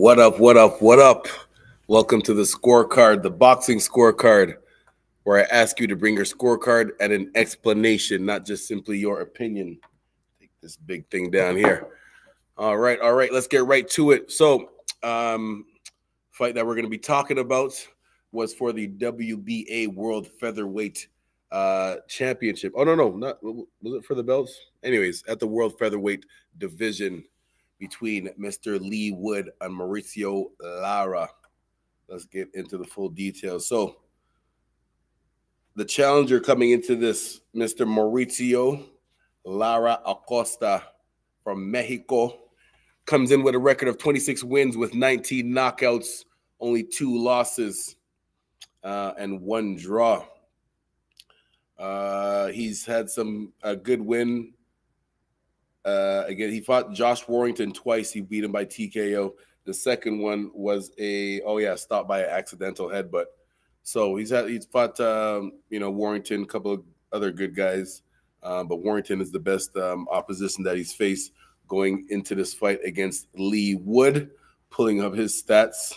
What up, what up, what up? Welcome to the scorecard, the boxing scorecard, where I ask you to bring your scorecard and an explanation, not just simply your opinion. Take this big thing down here. All right, all right, let's get right to it. So, um, fight that we're going to be talking about was for the WBA World Featherweight uh Championship. Oh no, no, not was it for the belts? Anyways, at the World Featherweight division between Mr. Leigh Wood and Mauricio Lara. Let's get into the full details. So, the challenger coming into this, Mr. Mauricio Lara Acosta from Mexico, comes in with a record of 26 wins with 19 knockouts, only two losses, uh, and one draw. Uh, he's had some a good win uh, again, he fought Josh Warrington twice. He beat him by TKO. The second one was a oh yeah, stopped by an accidental headbutt. So he's had he's fought um, you know Warrington, a couple of other good guys, um, but Warrington is the best um, opposition that he's faced going into this fight against Leigh Wood. Pulling up his stats,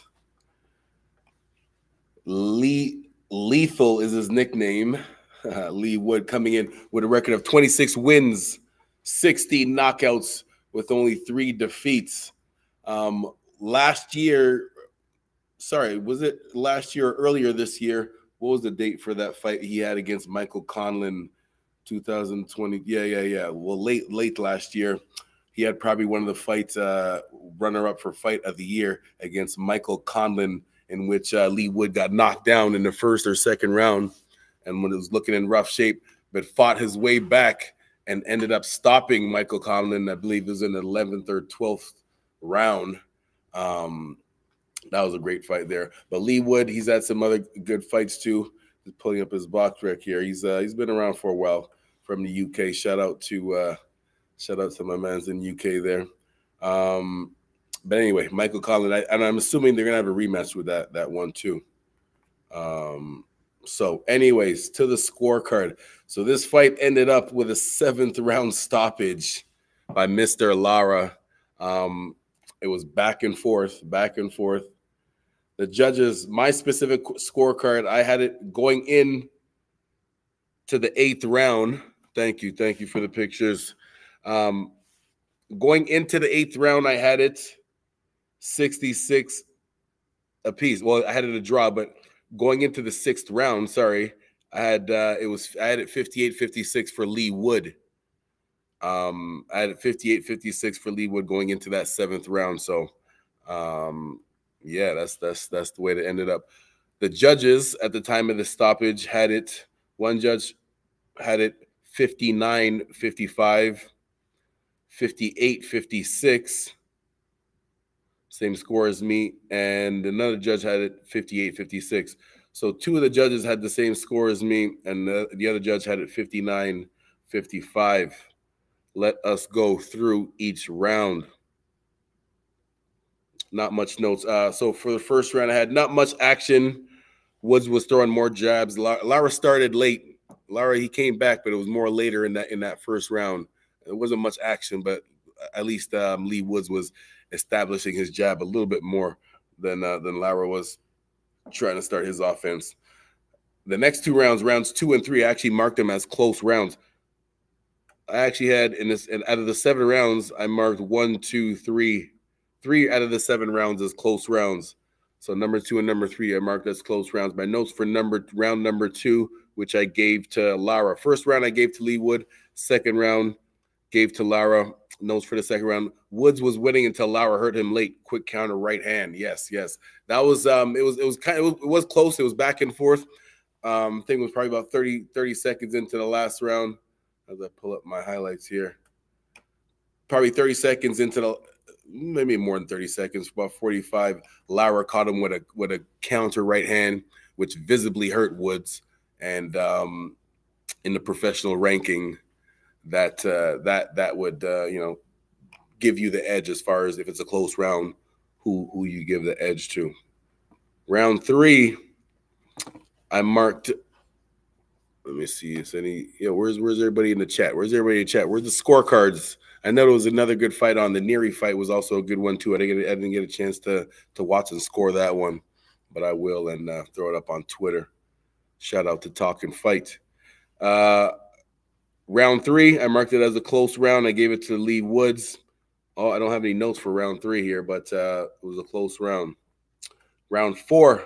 Lee Lethal is his nickname. Leigh Wood coming in with a record of 26 wins 60 knockouts with only three defeats. Um, last year, sorry, was it last year or earlier this year? What was the date for that fight he had against Michael Conlan? 2020. Yeah, yeah, yeah. Well, late, late last year, he had probably one of the fights uh, runner up for fight of the year against Michael Conlan, in which uh, Leigh Wood got knocked down in the first or second round, and when it was looking in rough shape, but fought his way back and ended up stopping Michael Conlan. I believe it was in the 11th or 12th round. Um, that was a great fight there. But Leigh Wood, he's had some other good fights too. He's pulling up his box rec here. He's uh, he's been around for a while from the UK. Shout out to uh, shout out to my man's in UK there. Um, but anyway, Michael Conlan, I, and I'm assuming they're gonna have a rematch with that that one too. Um, so, anyways, to the scorecard. So this fight ended up with a seventh round stoppage by Mr. Lara. Um, it was back and forth, back and forth. The judges, my specific scorecard, I had it going in to the eighth round. Thank you, thank you for the pictures. Um, going into the eighth round, I had it 66 apiece. Well, I had it a draw, but going into the sixth round, sorry, I had uh, it was I had it 58 56 for Leigh Wood. Um, I had it 58 56 for Leigh Wood going into that seventh round. So, um, yeah, that's that's that's the way it ended up. The judges at the time of the stoppage had it. One judge had it 59 55, 58 56 same score as me, and another judge had it 58 56. So two of the judges had the same score as me, and the, the other judge had it 59 55. Let us go through each round. Not much notes. Uh, so for the first round, I had not much action. Woods was throwing more jabs. Lara started late. Lara he came back, but it was more later in that in that first round. It wasn't much action, but at least um, Leigh Woods was establishing his jab a little bit more than uh, than Lara was trying to start his offense. The next two rounds, rounds two and three, I actually marked them as close rounds. I actually had in this, and out of the seven rounds, I marked one, two, three, three out of the seven rounds as close rounds. So number two and number three, I marked as close rounds. My notes for number round number two, which I gave to Lara. First round I gave to Leigh Wood. Second round gave to Lara notes for the second round. Woods was winning until Lara hurt him late. Quick counter right hand. Yes, yes. That was um it was it was kind of it was close. It was back and forth. Um, I think it was probably about 30, 30 seconds into the last round. As I pull up my highlights here. Probably 30 seconds into the maybe more than 30 seconds, about 45. Lara caught him with a with a counter right hand, which visibly hurt Woods. And um in the professional ranking, that uh, that that would uh, you know give you the edge as far as if it's a close round, who who you give the edge to. Round three, I marked Let me see. Is any yeah? Where's where's everybody in the chat? Where's everybody in the chat? Where's the scorecards? I know it was another good fight on the Neary fight was also a good one too. I didn't get, I didn't get a chance to to watch and score that one, but I will and uh, throw it up on Twitter. Shout out to Talk and Fight. Uh, round three, I marked it as a close round. I gave it to Leigh Woods. Oh, I don't have any notes for round three here, but uh, it was a close round. Round four,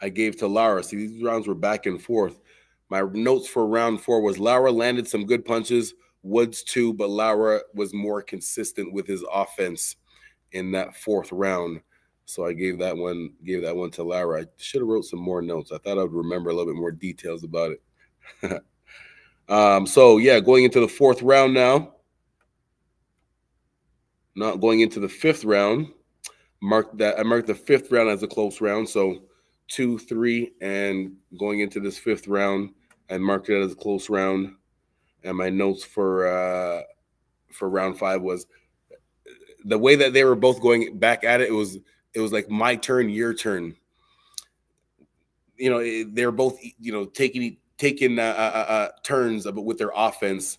I gave to Lara. See, these rounds were back and forth. My notes for round four was Lara landed some good punches, Woods too, but Lara was more consistent with his offense in that fourth round. So I gave that one, gave that one to Lara. I should have wrote some more notes. I thought I would remember a little bit more details about it. um, so yeah, going into the fourth round now. Not going into the fifth round. Mark that I marked the fifth round as a close round. So two, three, and going into this fifth round, I marked it as a close round. And my notes for uh for round five was the way that they were both going back at it, it was it was like my turn, your turn. You know, they're both you know taking taking uh, uh, uh, turns with their offense,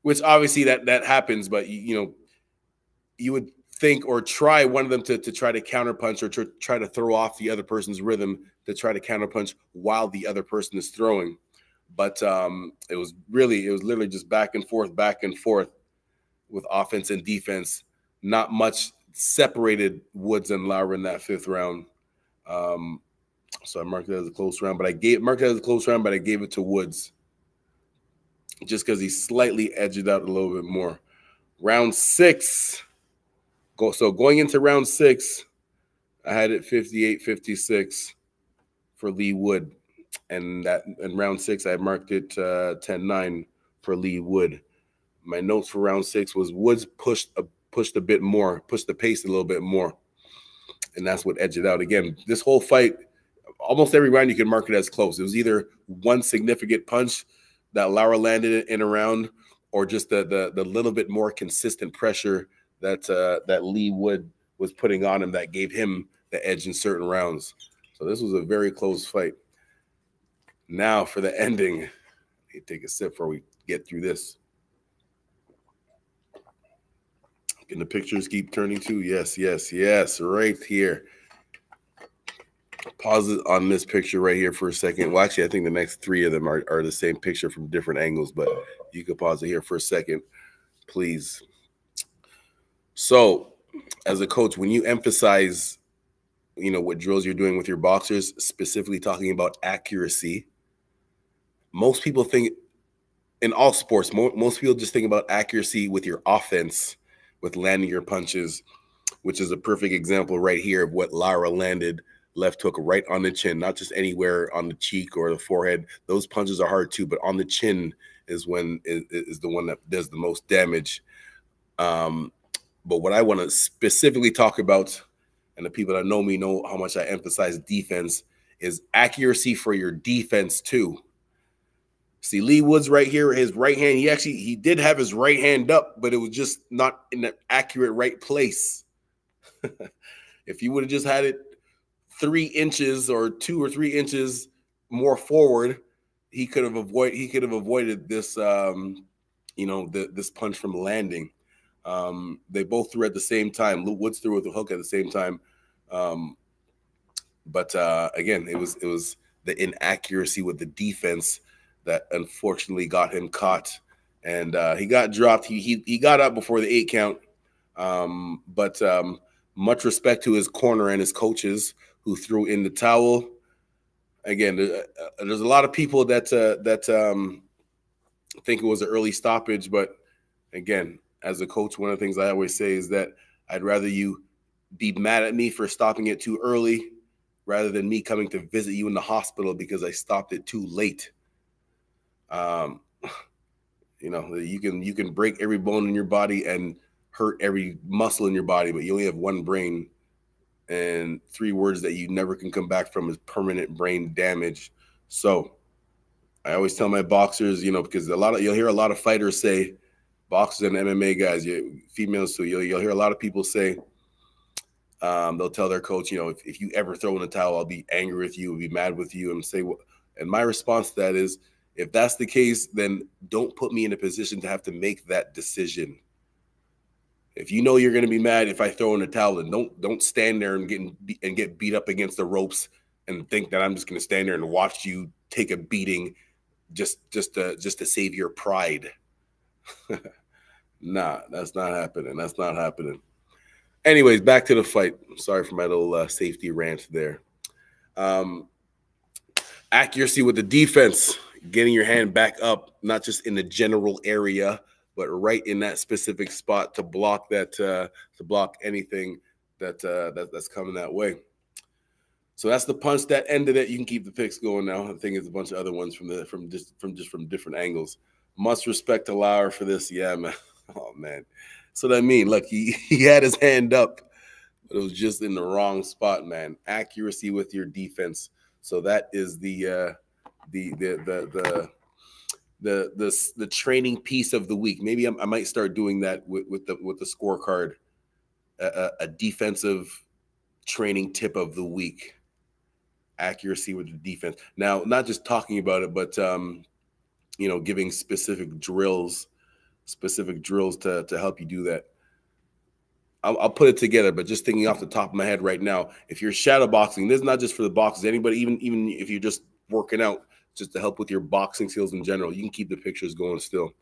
which obviously that that happens. But you, you know, you would think or try one of them to, to try to counterpunch or to try to throw off the other person's rhythm to try to counterpunch while the other person is throwing. But um, it was really, it was literally just back and forth, back and forth with offense and defense. Not much separated Woods and Lara in that fifth round. Um, so I marked it as a close round, but I gave marked it as a close round, but I gave it to Woods just because he slightly edged out a little bit more. Round six, Go, so going into round six, I had it 58 56 for Leigh Wood. And that in round six, I marked it uh, 10 9 for Leigh Wood. My notes for round six was Woods pushed a, pushed a bit more, pushed the pace a little bit more. And that's what edged it out. Again, this whole fight, almost every round you can mark it as close. It was either one significant punch that Lara landed in a round or just the, the, the little bit more consistent pressure that uh, that Leigh Wood was putting on him that gave him the edge in certain rounds. So this was a very close fight. Now for the ending, take a sip before we get through this. Can the pictures keep turning too? Yes, yes, yes, right here. Pause it on this picture right here for a second. Well, actually, I think the next three of them are, are the same picture from different angles, but you could pause it here for a second, please. So, as a coach, when you emphasize, you know, what drills you're doing with your boxers, specifically talking about accuracy, most people think in all sports, mo most people just think about accuracy with your offense, with landing your punches, which is a perfect example right here of what Lara landed left hook right on the chin, not just anywhere on the cheek or the forehead. Those punches are hard too, but on the chin is when is, is the one that does the most damage. Um, but what I want to specifically talk about, and the people that know me know how much I emphasize defense, is accuracy for your defense too. See Leigh Woods right here, his right hand. He actually he did have his right hand up, but it was just not in the accurate right place. if you would have just had it three inches or two or three inches more forward, he could have avoided he could have avoided this um, you know, the, this punch from landing. Um, they both threw at the same time. Luke Woods threw with the hook at the same time. Um, but uh, again, it was it was the inaccuracy with the defense that unfortunately got him caught, and uh, he got dropped. He, he he got up before the eight count. Um, but um, much respect to his corner and his coaches who threw in the towel. Again, uh, there's a lot of people that uh, that um, think it was an early stoppage, but again, as a coach, one of the things I always say is that I'd rather you be mad at me for stopping it too early rather than me coming to visit you in the hospital because I stopped it too late. Um, you know, you can you can break every bone in your body and hurt every muscle in your body, but you only have one brain. And three words that you never can come back from is permanent brain damage. So I always tell my boxers, you know, because a lot of you'll hear a lot of fighters say, boxers and MMA guys, you, females too. You'll, you'll hear a lot of people say, um, they'll tell their coach, you know, if, if you ever throw in a towel, I'll be angry with you, I'll be mad with you, and say, well, and my response to that is, If that's the case, then don't put me in a position to have to make that decision. If you know you're going to be mad if I throw in a towel, then don't don't stand there and get and get beat up against the ropes and think that I'm just going to stand there and watch you take a beating just just to just to save your pride. nah, that's not happening. That's not happening. Anyways, back to the fight. Sorry for my little uh, safety rant there. Um, accuracy with the defense, getting your hand back up, not just in the general area, but right in that specific spot to block that uh, to block anything that, uh, that that's coming that way. So that's the punch that ended it. You can keep the picks going now. I think it's a bunch of other ones from the from just from just from different angles. Must respect to Lara for this. Yeah, man. Oh man. So that I mean, look, he, he had his hand up, but it was just in the wrong spot, man. Accuracy with your defense. So that is the uh the the the the the the, the training piece of the week. Maybe I'm, i might start doing that with, with the with the scorecard, a, a defensive training tip of the week. Accuracy with the defense. Now, not just talking about it, but um, you know, giving specific drills, specific drills to to help you do that. I'll, I'll, put it together, but just thinking off the top of my head right now, if you're shadow boxing, this is not just for the boxes. Anybody, even even if you're just working out, just to help with your boxing skills in general. You can keep the pictures going still.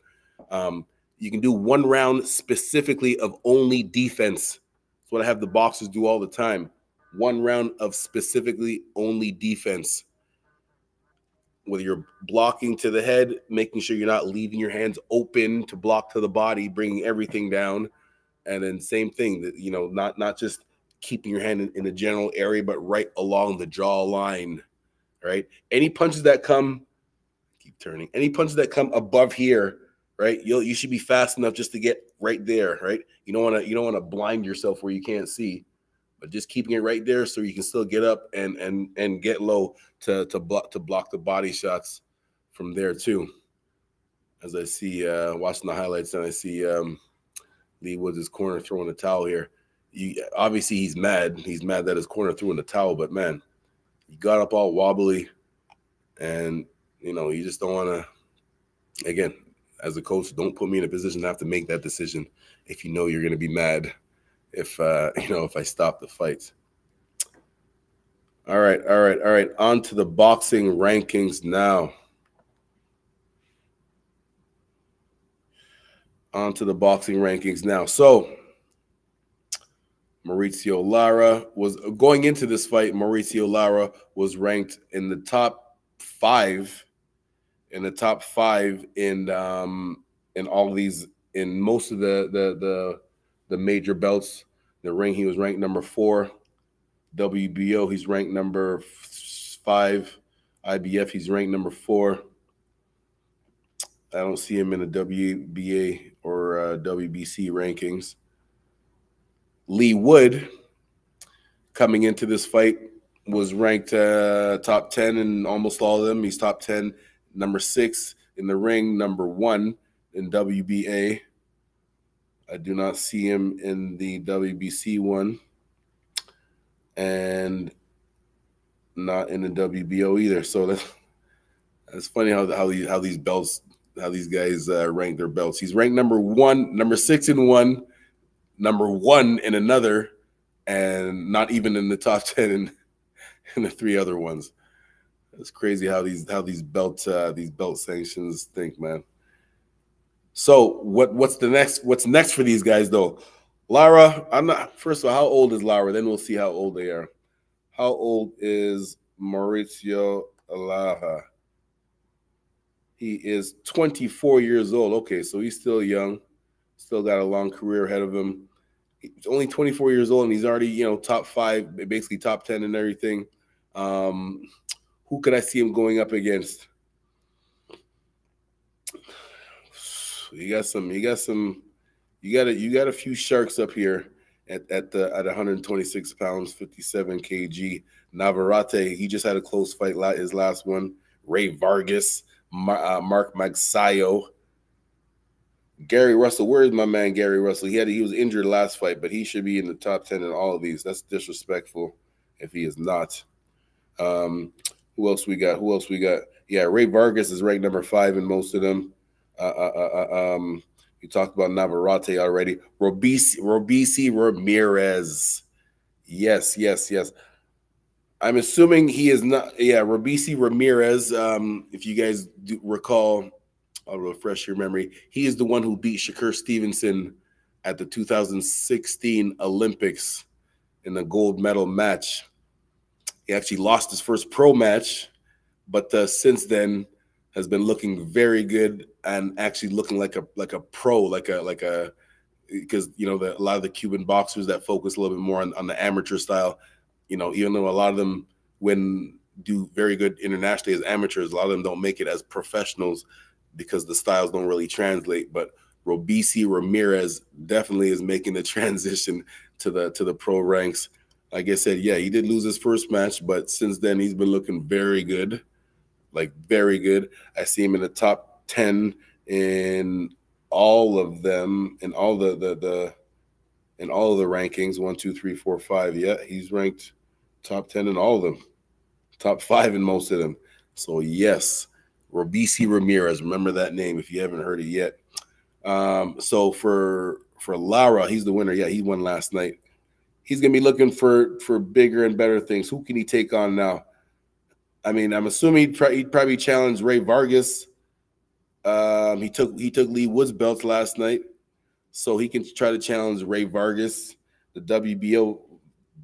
Um, you can do one round specifically of only defense. That's what I have the boxers do all the time. One round of specifically only defense. Whether you're blocking to the head, making sure you're not leaving your hands open to block to the body, bringing everything down, and then same thing that you know, not not just keeping your hand in, in general area, but right along the jaw line right? Any punches that come, keep turning. Any punches that come above here, right? You you should be fast enough just to get right there, right? You don't want to you don't want to blind yourself where you can't see, but just keeping it right there so you can still get up and and and get low to to block to block the body shots from there too. As I see uh watching the highlights and I see um Leigh Woods' corner throwing a towel here. You obviously he's mad. He's mad that his corner threw in the towel, but man, you got up all wobbly, and you know you just don't want to. Again, as a coach, don't put me in a position to have to make that decision if you know you're going to be mad if uh, you know if I stop the fight. All right, all right, all right. On to the boxing rankings now. On to the boxing rankings now. So Mauricio Lara was going into this fight. Mauricio Lara was ranked in the top five, in the top five in um, in all of these in most of the the the the major belts. The ring he was ranked number four. WBO he's ranked number five. IBF he's ranked number four. I don't see him in the WBA or uh, WBC rankings. Leigh Wood coming into this fight was ranked uh, top 10 in almost all of them. He's top 10, number six in the ring, number one in WBA. I do not see him in the WBC one and not in the WBO either. So that's, that's funny how, how, these, how these belts, how these guys uh, rank their belts. He's ranked number one, number six in one, number one in another, and not even in the top ten in, in the three other ones. It's crazy how these how these belt uh, these belt sanctions think, man. So what what's the next what's next for these guys though? Lara, I'm not first of all, how old is Lara? Then we'll see how old they are. How old is Mauricio Lara? He is 24 years old. Okay, so he's still young. Still got a long career ahead of him. He's only 24 years old and he's already, you know, top five, basically top 10 and everything. Um, who could I see him going up against? You got some, you got some, you got a, you got a few sharks up here at, at the at 126 pounds, 57 kg. Navarrete, he just had a close fight, his last one. Rey Vargas, uh, Mark Magsayo, Gary Russell, where is my man Gary Russell? He had he was injured last fight, but he should be in the top ten in all of these. That's disrespectful if he is not. Um, who else we got? Who else we got? Yeah, Rey Vargas is ranked number five in most of them. Uh, uh, uh, uh um, you talked about Navarrete already. Robeisy, Robeisy Ramirez. Yes, yes, yes. I'm assuming he is not. Yeah, Robeisy Ramirez. Um, if you guys do recall, I'll refresh your memory. He is the one who beat Shakur Stevenson at the 2016 Olympics in the gold medal match. He actually lost his first pro match, but uh, since then has been looking very good and actually looking like a like a pro, like a like a because you know the, a lot of the Cuban boxers that focus a little bit more on, on the amateur style, you know, even though a lot of them when do very good internationally as amateurs, a lot of them don't make it as professionals because the styles don't really translate. But Robeisy Ramirez definitely is making the transition to the to the pro ranks. Like I said, yeah, he did lose his first match, but since then he's been looking very good, like very good. I see him in the top ten in all of them, in all the the the in all of the rankings. One, two, three, four, five. Yeah, he's ranked top ten in all of them, top five in most of them. So yes, Robeisy Ramirez. Remember that name if you haven't heard it yet. Um, so for for Lara, he's the winner. Yeah, he won last night. He's gonna be looking for for bigger and better things. Who can he take on now? I mean, I'm assuming he'd, he'd probably challenge Rey Vargas. Um, he took he took Leigh Wood's belt last night, so he can try to challenge Rey Vargas. The WBO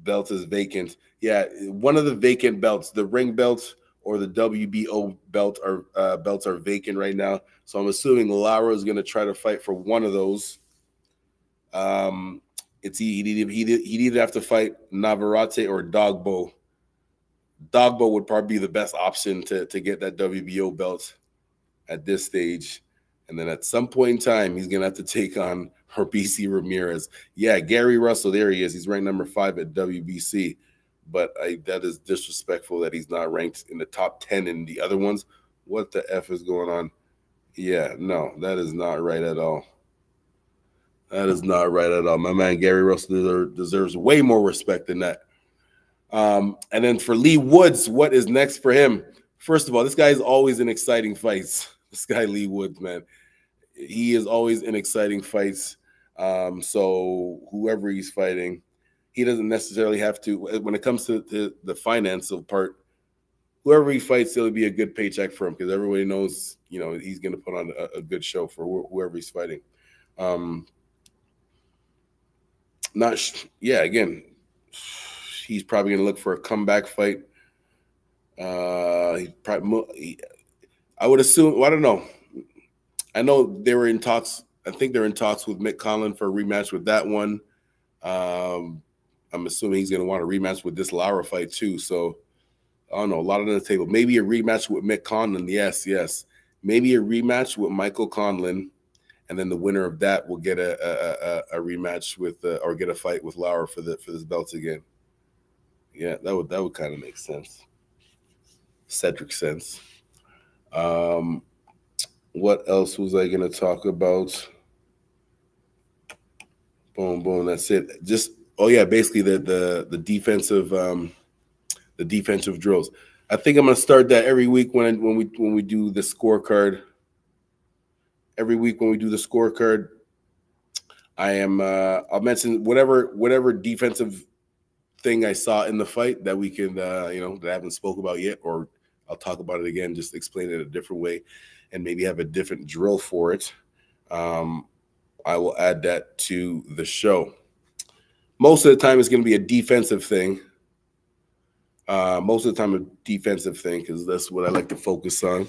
belt is vacant. Yeah, one of the vacant belts, the ring belt or the WBO belt are uh, belts are vacant right now. So I'm assuming Lara is going to try to fight for one of those. Um, it's he he'd, he'd, he'd either have to fight Navarrete or Dogboe. Dogboe would probably be the best option to to get that WBO belt at this stage. And then at some point in time, he's gonna have to take on Robeisy Ramirez. Yeah, Gary Russell, there he is. He's ranked number five at WBC but I, that is disrespectful that he's not ranked in the top 10 in the other ones. What the F is going on? Yeah, no, that is not right at all. That is not right at all. My man Gary Russell deserves way more respect than that. Um, and then for Leigh Woods, what is next for him? First of all, this guy is always in exciting fights. This guy Leigh Woods, man, he is always in exciting fights. Um, so whoever he's fighting, he doesn't necessarily have to when it comes to, to the financial part whoever he fights it'll be a good paycheck for him because everybody knows you know he's going to put on a, a, good show for wh- whoever he's fighting. Um not yeah again he's probably going to look for a comeback fight. Uh he probably he, i would assume well, i don't know. I know they were in talks i think they're in talks with mick conlan for a rematch with that one. Um I'm assuming he's going to want a rematch with this Lara fight too. So I don't know. A lot on the table. Maybe a rematch with Mick Conlan. Yes, yes. Maybe a rematch with Michael Conlan, and then the winner of that will get a a, a, a rematch with uh, or get a fight with Lara for the for this belt again. Yeah, that would that would kind of make sense. Cedric sense. Um, what else was I going to talk about? Boom, boom. That's it. Just oh yeah, basically the the the defensive um, the defensive drills. I think I'm gonna start that every week when when we when we do the scorecard. Every week when we do the scorecard, I am uh, I'll mention whatever whatever defensive thing I saw in the fight that we can uh, you know that I haven't spoke about yet, or I'll talk about it again, just explain it a different way, and maybe have a different drill for it. Um, I will add that to the show most of the time it's going to be a defensive thing. Uh, most of the time a defensive thing because that's what I like to focus on.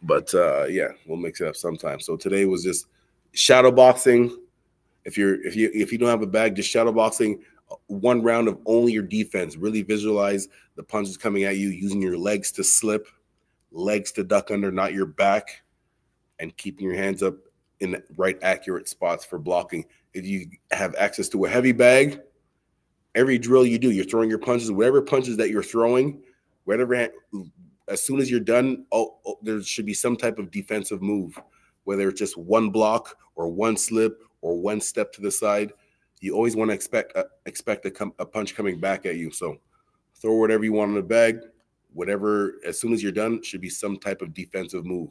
But uh, yeah, we'll mix it up sometimes. So today was just shadow boxing. If you're if you if you don't have a bag, just shadow boxing uh, one round of only your defense. Really visualize the punches coming at you, using your legs to slip, legs to duck under, not your back, and keeping your hands up in the right accurate spots for blocking if you have access to a heavy bag, every drill you do, you're throwing your punches, whatever punches that you're throwing, whatever, as soon as you're done, oh, oh, there should be some type of defensive move, whether it's just one block or one slip or one step to the side. You always want to expect uh, expect a, a punch coming back at you. So throw whatever you want in the bag, whatever, as soon as you're done, should be some type of defensive move.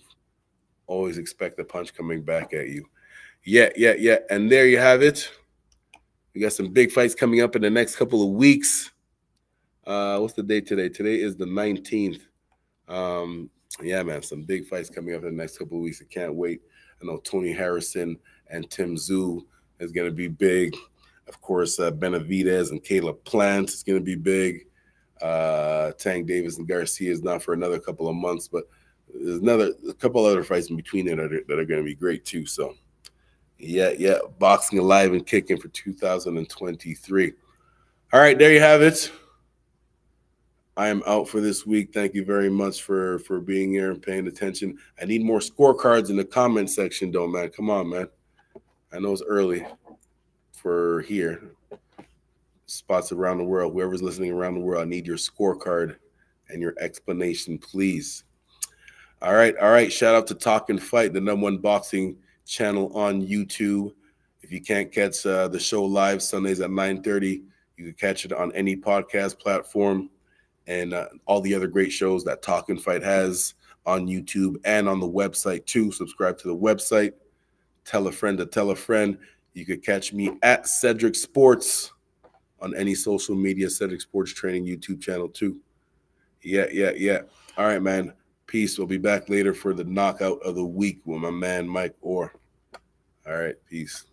Always expect the punch coming back at you. Yeah, yeah, yeah. And there you have it. We got some big fights coming up in the next couple of weeks. Uh, what's the date today? Today is the 19th. Um, yeah, man, some big fights coming up in the next couple of weeks. I can't wait. I know Tony Harrison and Tim Tszyu is going to be big. Of course, uh, Benavidez and Caleb Plant is going to be big. Uh, Tank Davis and Garcia is not for another couple of months, but there's another a couple other fights in between that are, that are going to be great too. So, yeah, yeah, boxing alive and kicking for 2023. All right, there you have it. I am out for this week. Thank you very much for for being here and paying attention. I need more scorecards in the comment section, though, man. Come on, man. I know it's early for here. Spots around the world. Whoever's listening around the world, I need your scorecard and your explanation, please. All right, all right. Shout out to Talk and Fight, the number one boxing channel on YouTube. If you can't catch uh, the show live Sundays at 9:30, you can catch it on any podcast platform and uh, all the other great shows that Talk and Fight has on YouTube and on the website too. Subscribe to the website. Tell a friend to tell a friend. You could catch me at Cedric Sports on any social media, Cedric Sports Training YouTube channel too. Yeah, yeah, yeah. All right, man. Peace. We'll be back later for the knockout of the week with my man Mike Orr. All right, peace.